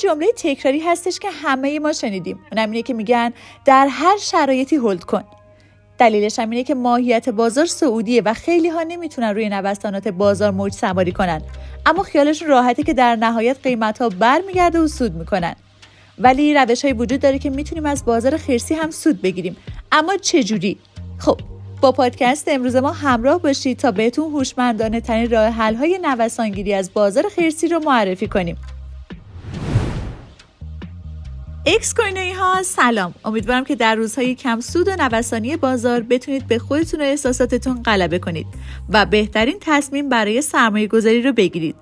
جمله تکراری هستش که همه ما شنیدیم. اونم اینه که میگن در هر شرایطی هولد کن. دلیلش هم اینه که ماهیت بازار سعودیه و خیلی ها نمی‌تونن روی نوسانات بازار موج سواری کنن. اما خیالشون راحته که در نهایت قیمت ها برمیگرده و سود می‌کنن. ولی روش های وجود داره که می‌تونیم از بازار خرسی هم سود بگیریم. اما چجوری؟ خب با پادکست امروز ما همراه باشید تا بهتون هوشمندانه ترین راه حل های نوسانگیری از بازار خرسی رو معرفی کنیم. اکس کوینویی ها سلام. امیدوارم که در روزهای کم سود و نوسانی بازار بتونید به خودتون و احساساتتون غلبه کنید و بهترین تصمیم برای سرمایه گذاری رو بگیرید.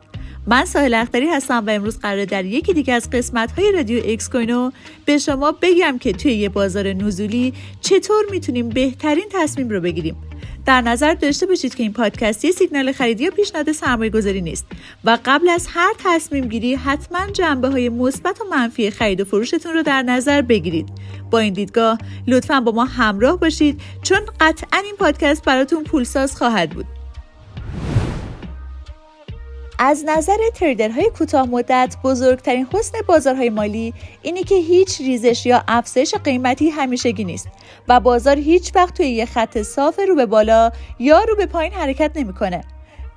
من ساحل اختری هستم و امروز قراره در یکی دیگه از قسمت های رادیو اکس کوینو به شما بگم که توی یه بازار نزولی چطور می‌تونیم بهترین تصمیم رو بگیریم. در نظر داشته باشید که این پادکست یه سیگنال خریدی یا پیشنهاد سرمایه گذاری نیست و قبل از هر تصمیم گیری حتما جنبه های مثبت و منفی خرید و فروشتون رو در نظر بگیرید. با این دیدگاه لطفا با ما همراه باشید چون قطعا این پادکست براتون پولساز خواهد بود. از نظر تریدرهای کوتاه مدت بزرگترین حسن بازارهای مالی اینه که هیچ ریزش یا افزایش قیمتی همیشگی نیست و بازار هیچ وقت توی یه خط صاف رو به بالا یا رو به پایین حرکت نمی‌کنه.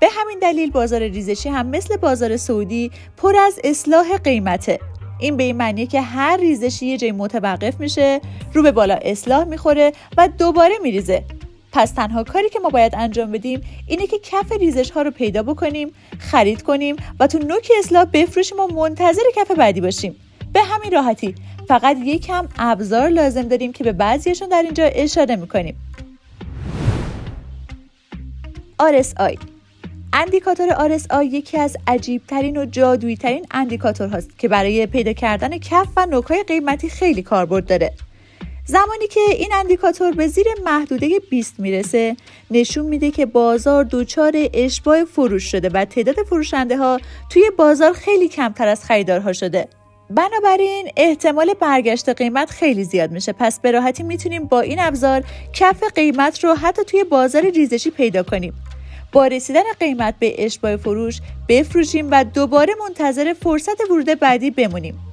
به همین دلیل بازار ریزشی هم مثل بازار سعودی پر از اصلاح قیمته. این به این معنیه که هر ریزشی یه جای متوقف میشه رو به بالا اصلاح می‌خوره و دوباره میریزه پس تنها کاری که ما باید انجام بدیم اینه که کف ریزش ها رو پیدا بکنیم خرید کنیم و تو نوک اصلاح بفروشیم و منتظر کف بعدی باشیم. به همین راحتی فقط یک کم ابزار لازم داریم که به بعضیشون در اینجا اشاره می‌کنیم. RSI اندیکاتور RSI یکی از عجیبترین و جادویی ترین اندیکاتور هاست که برای پیدا کردن کف و نوکای قیمتی خیلی کاربرد داره. زمانی که این اندیکاتور به زیر محدوده 20 می‌رسه نشون میده که بازار دچار اشباع فروش شده و تعداد فروشنده ها توی بازار خیلی کمتر از خریدارها شده. بنابراین احتمال برگشت قیمت خیلی زیاد میشه. پس به راحتی می‌تونیم با این ابزار کف قیمت رو حتی توی بازار ریزشی پیدا کنیم. با رسیدن قیمت به اشباع فروش بفروشیم و دوباره منتظر فرصت ورود بعدی بمونیم.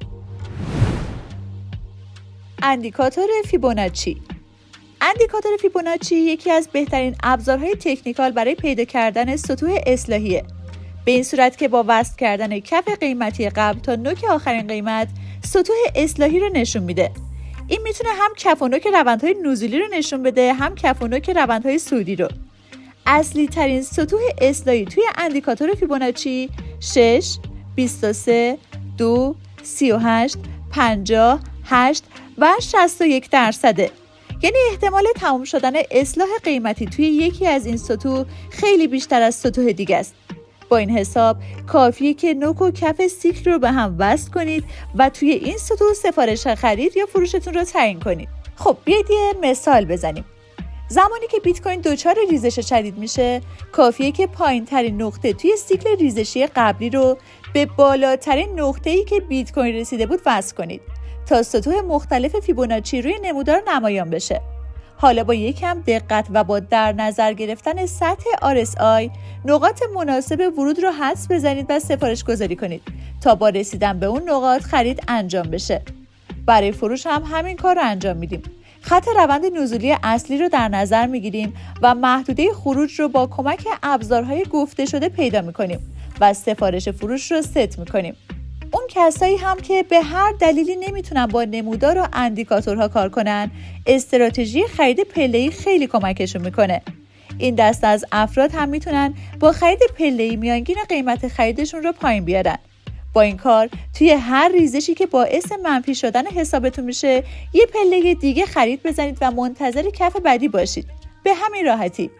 اندیکاتور فیبوناچی. اندیکاتور فیبوناچی یکی از بهترین ابزارهای تکنیکال برای پیدا کردن سطوح اصلاحیه. به این صورت که با وصل کردن کف قیمتی قبل تا نوک آخرین قیمت سطوح اصلاحی رو نشون میده. این می‌تونه هم کف و نوک روندهای نزولی رو نشون بده هم کف و نوک روندهای سودی رو. اصلی ترین سطوح اصلاحی توی اندیکاتور فیبوناچی 6 23 2 38 50 8 و 61 درصده. یعنی احتمال تمام شدن اصلاح قیمتی توی یکی از این سطوح خیلی بیشتر از سطوح دیگه است. با این حساب کافیه که نوک و کف سیکل رو به هم وصل کنید و توی این سطوح سفارش خرید یا فروشتون رو تعیین کنید. خب بیاید یه مثال بزنیم. زمانی که بیت کوین دچار ریزش شدید میشه کافیه که پایین ترین نقطه توی سیکل ریزشی قبلی رو به بالاترین نقطه ای که بیت کوین رسیده بود وصل کنید. تا سطوح مختلف فیبوناچی روی نمودار نمایان بشه. حالا با یکم دقت و با در نظر گرفتن سطح RSI نقاط مناسب ورود رو حدس بزنید و سفارش گذاری کنید تا با رسیدن به اون نقاط خرید انجام بشه. برای فروش هم همین کار رو انجام میدیم. خط روند نزولی اصلی رو در نظر می‌گیریم و محدوده خروج رو با کمک ابزارهای گفته شده پیدا می‌کنیم و سفارش فروش رو ست می‌کنیم. اون کسایی هم که به هر دلیلی نمی‌تونن با نمودار و اندیکاتورها کار کنن استراتژی خرید پله‌ای خیلی کمکشون می‌کنه. این دست از افراد هم می‌تونن با خرید پله‌ای میانگین قیمت خریدشون رو پایین بیارن. با این کار توی هر ریزشی که باعث منفی شدن حسابتون میشه یه پله دیگه خرید بزنید و منتظر کف بعدی باشید. به همین راحتی.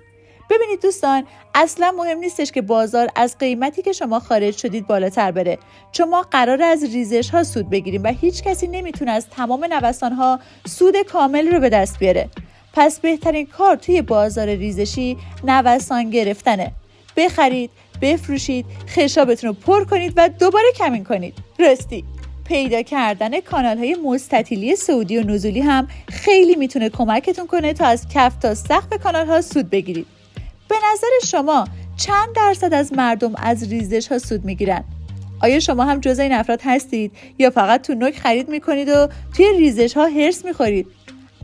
ببینید دوستان اصلا مهم نیستش که بازار از قیمتی که شما خارج شدید بالاتر بره. چون ما قرار از ریزش ها سود بگیریم و هیچ کسی نمی‌تونه از تمام نوسان ها سود کامل رو به دست بیاره. پس بهترین کار توی بازار ریزشی نوسان گرفتنه. بخرید بفروشید خشابتون رو پر کنید و دوباره کمین کنید. راستی پیدا کردن کانال های مستطیلی سعودی و نزولی هم خیلی می‌تونه کمکتون کنه تا از کف تا سقف کانال ها سود بگیرید. به نظر شما چند درصد از مردم از ریزش ها سود می‌گیرن؟ آیا شما هم جز این افراد هستید یا فقط تو نوک خرید می‌کنید و توی ریزش ها حرص می‌خورید؟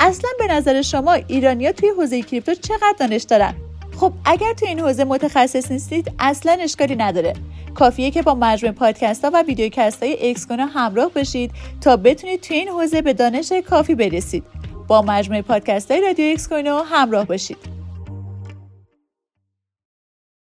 اصلا به نظر شما ایرانیا توی حوزه کریپتو چقدر دانش دارن؟ خب اگر تو این حوزه متخصص نیستید اصلا اشکالی نداره. کافیه که با مجموعه پادکست ها و ویدیوکست های اکسکوینو همراه بشید تا بتونید تو این حوزه به دانش کافی برسید. با مجموعه پادکست های رادیو اکسکوینو همراه باشید